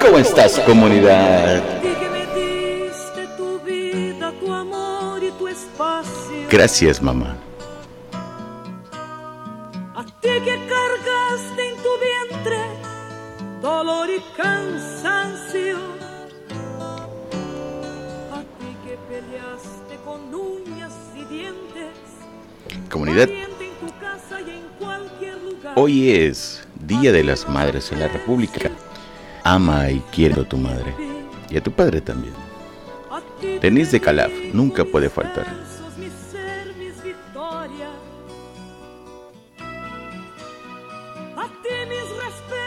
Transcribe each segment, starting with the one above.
¿Cómo estás, comunidad? Gracias, mamá. A ti que cargaste en tu vientre dolor y cansancio. A ti que peleaste con uñas y dientes. Comunidad. Hoy es Día de las Madres en la República. Ama y quiero a tu madre. Y a tu padre también. Denise de Calaf nunca puede faltar. a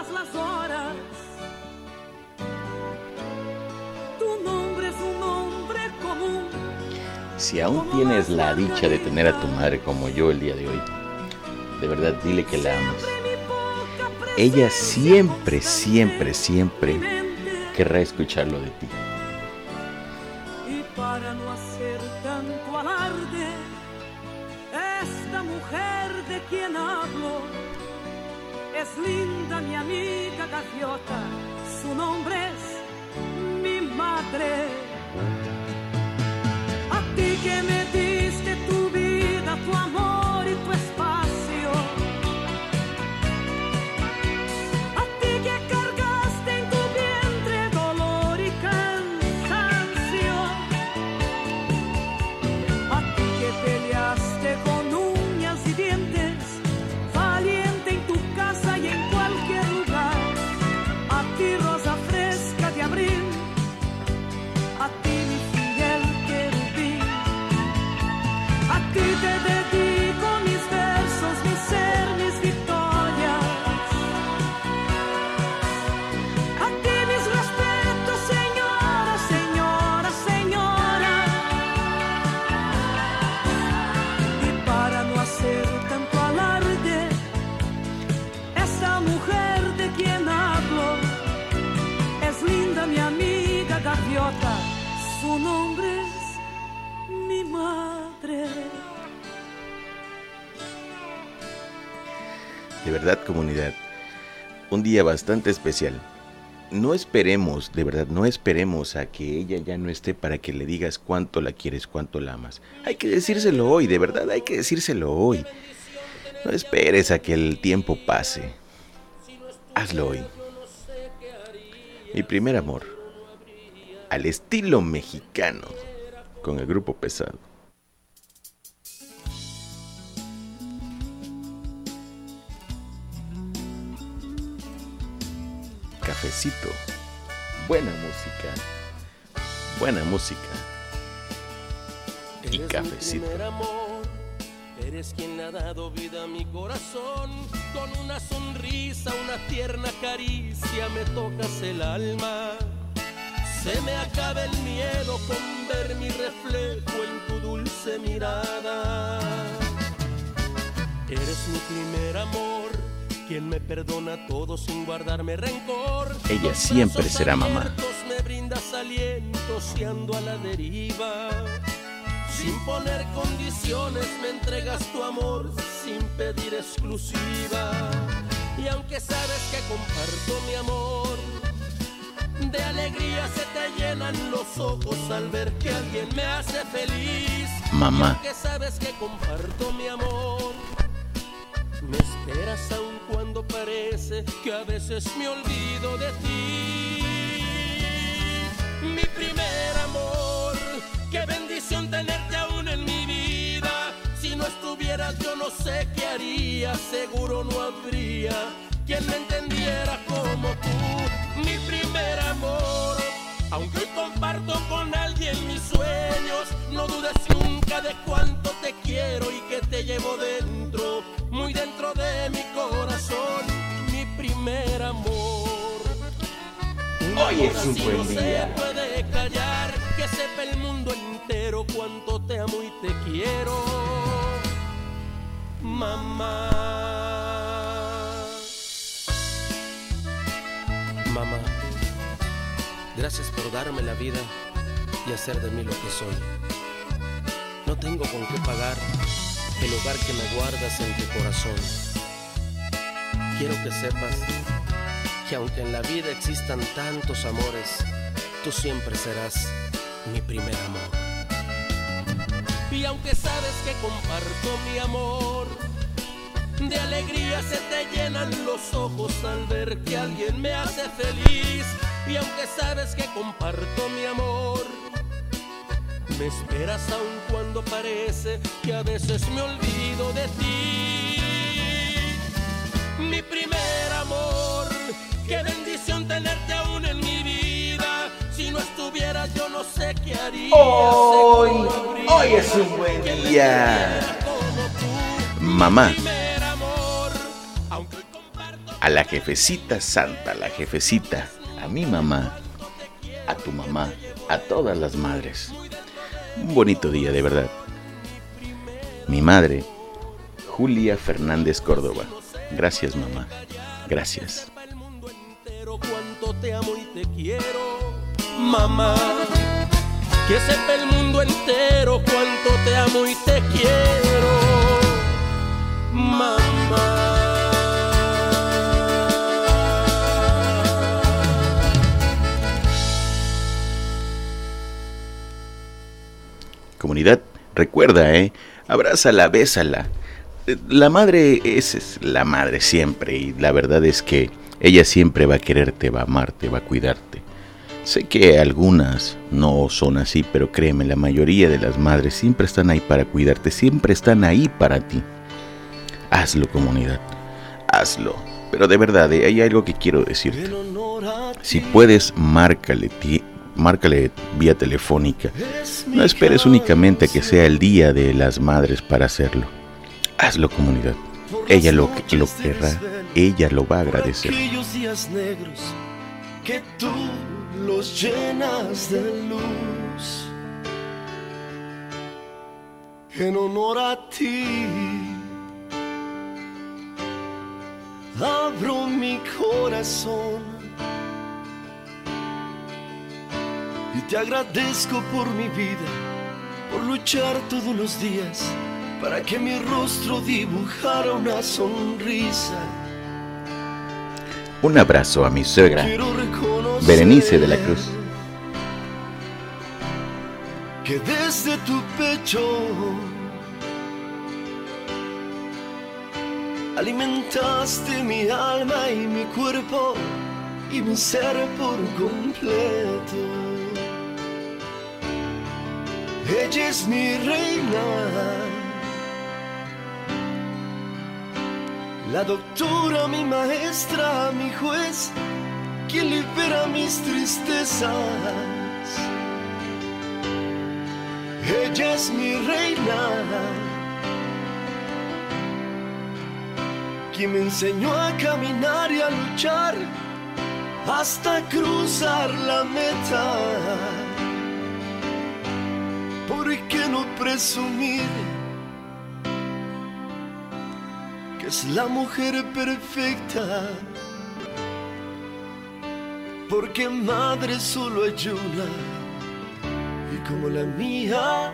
todas las horas. Tu nombre es un nombre común. Si aún tienes la dicha de tener a tu madre como yo el día de hoy, de verdad dile que la amas. Ella siempre, siempre, siempre querrá escucharlo de ti. Y para no hacer tanto alarde, esta mujer de quien hablo es linda mi amiga gaviota, su nombre es mi madre. A ti que me nombre es mi madre. De verdad, comunidad, un día bastante especial. No esperemos, de verdad, no esperemos a que ella ya no esté para que le digas cuánto la quieres, cuánto la amas. Hay que decírselo hoy, de verdad, hay que decírselo hoy. No esperes a que el tiempo pase. Hazlo hoy. Mi primer amor. Al estilo mexicano. Con el grupo pesado. Cafecito. Buena música. Buena música. Y cafecito. Eres quien ha dado vida a mi corazón. Con una sonrisa, una tierna caricia, me tocas el alma. Se me acaba el miedo con ver mi reflejo en tu dulce mirada. Eres mi primer amor, quien me perdona todo sin guardarme rencor. Ella siempre será mamá. Me brindas aliento, si ando a la deriva. Sin poner condiciones me entregas tu amor sin pedir exclusiva. Y aunque sabes que comparto mi amor, de alegría se te llenan los ojos al ver que alguien me hace feliz. Mamá. Aunque sabes que comparto mi amor, me esperas aun cuando parece que a veces me olvido de ti. Mi primer amor, qué bendición tenerte aún en mi vida. Si no estuvieras yo no sé qué haría, seguro no habría quien me entendiera como tú. Mi primer amor, aunque hoy comparto con alguien mis sueños, no dudes nunca de cuánto te quiero y que te llevo dentro, muy dentro de mi corazón, mi primer amor. Hoy es un buen no día. se puede callar, que sepa el mundo entero cuánto te amo y te quiero, mamá. Gracias por darme la vida y hacer de mí lo que soy. No tengo con qué pagar el hogar que me guardas en tu corazón. Quiero que sepas que aunque en la vida existan tantos amores, tú siempre serás mi primer amor. Y aunque sabes que comparto mi amor, de alegría se te llenan los ojos al ver que alguien me hace feliz. Y aunque sabes que comparto mi amor, me esperas aun cuando parece que a veces me olvido de ti. Mi primer amor, qué bendición tenerte aún en mi vida. Si no estuvieras yo no sé qué haría. Hoy, hoy es un buen día. Mamá. A la jefecita santa, la jefecita, a mi mamá, a tu mamá, a todas las madres. Un bonito día, de verdad. Mi madre, Julia Fernández Córdoba. Gracias, mamá. Gracias. Cuánto te amo y te quiero, mamá. Que sepa el mundo entero cuánto te amo y te quiero, mamá. Comunidad, recuerda, ¿eh? Abrázala, bésala. La madre es, es la madre siempre y la verdad es que ella siempre va a quererte, va a amarte, va a cuidarte. Sé que algunas no son así, pero créeme, la mayoría de las madres siempre están ahí para cuidarte, siempre están ahí para ti. Hazlo, comunidad, hazlo. Pero de verdad, eh, hay algo que quiero decirte. Si puedes, márcale, ti- márcale vía telefónica. No esperes únicamente que sea el día de las madres para hacerlo. Hazlo, comunidad. Ella lo, lo querrá, ella lo va a agradecer. Días negros que tú los llenas de luz. En honor a ti, abro mi corazón y te agradezco por mi vida, por luchar todos los días para que mi rostro dibujara una sonrisa. Un abrazo a mi suegra, Berenice de la Cruz. Que desde tu pecho alimentaste mi alma y mi cuerpo y mi ser por completo. Ella es mi reina. La doctora, mi maestra, mi juez, quien libera mis tristezas. Ella es mi reina, quien me enseñó a caminar y a luchar hasta cruzar la meta. ¿Por qué no presumir? que es la mujer perfecta. Porque madre solo hay una, y como la mía,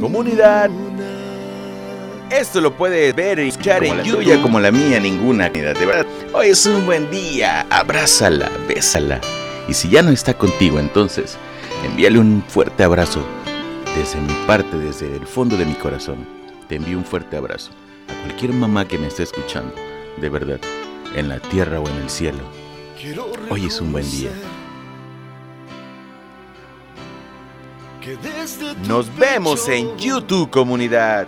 Comunidad. ninguna. Esto lo puedes ver y escuchar Como en tuya, como la mía, ninguna. comunidad, De verdad, hoy es un buen día. Abrázala, bésala. Y si ya no está contigo, entonces envíale un fuerte abrazo. Desde mi parte, desde el fondo de mi corazón, te envío un fuerte abrazo. A cualquier mamá que me esté escuchando, de verdad, en la tierra o en el cielo. Hoy es un buen día. Nos vemos en YouTube, comunidad.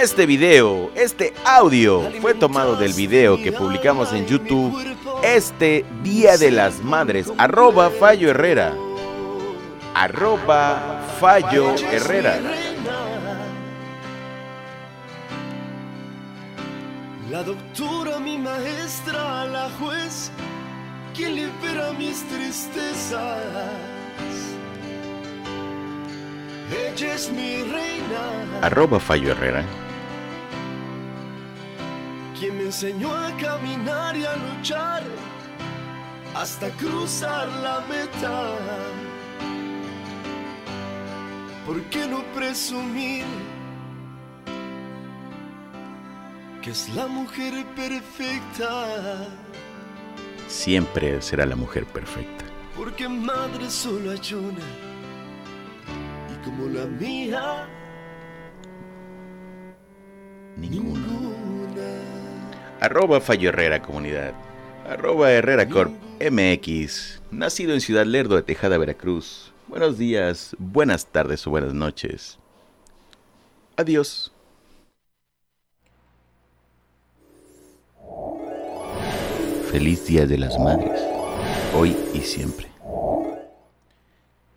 Este video, este audio fue tomado del video que publicamos en YouTube este Día de las Madres, arroba Fallo Herrera, arroba Fallo Herrera. La doctora, mi maestra, la juez, quien libera mis tristezas. Ella es mi reina, Arroba Fallo Herrera. quien me enseñó a caminar y a luchar hasta cruzar la meta. ¿Por qué no presumir que es la mujer perfecta? Siempre será la mujer perfecta. Porque madre solo hay una y como la mía Ninguna. ninguna. Arroba Fallo Herrera Comunidad. Arroba Herrera Corp MX. Nacido en Ciudad Lerdo de Tejada, Veracruz. Buenos días, buenas tardes o buenas noches. Adiós. Feliz Día de las Madres. Hoy y siempre.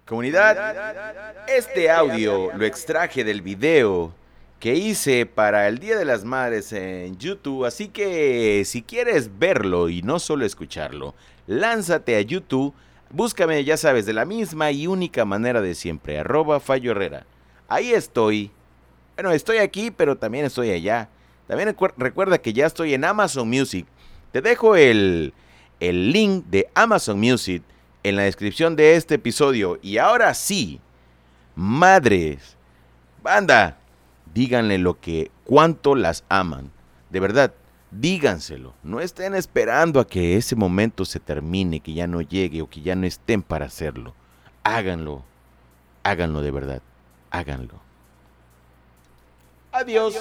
Comunidad, este audio lo extraje del video que hice para el Día de las Madres en YouTube, así que si quieres verlo y no solo escucharlo, lánzate a YouTube, búscame, ya sabes, de la misma y única manera de siempre, arroba Fallo Herrera. Ahí estoy. Bueno, estoy aquí, pero también estoy allá. También recuer- recuerda que ya estoy en Amazon Music. Te dejo el, el link de Amazon Music en la descripción de este episodio. Y ahora sí, madres, banda, díganle lo que, cuánto las aman. De verdad, díganselo. No estén esperando a que ese momento se termine, que ya no llegue o que ya no estén para hacerlo. Háganlo. Háganlo de verdad. Háganlo. Adiós.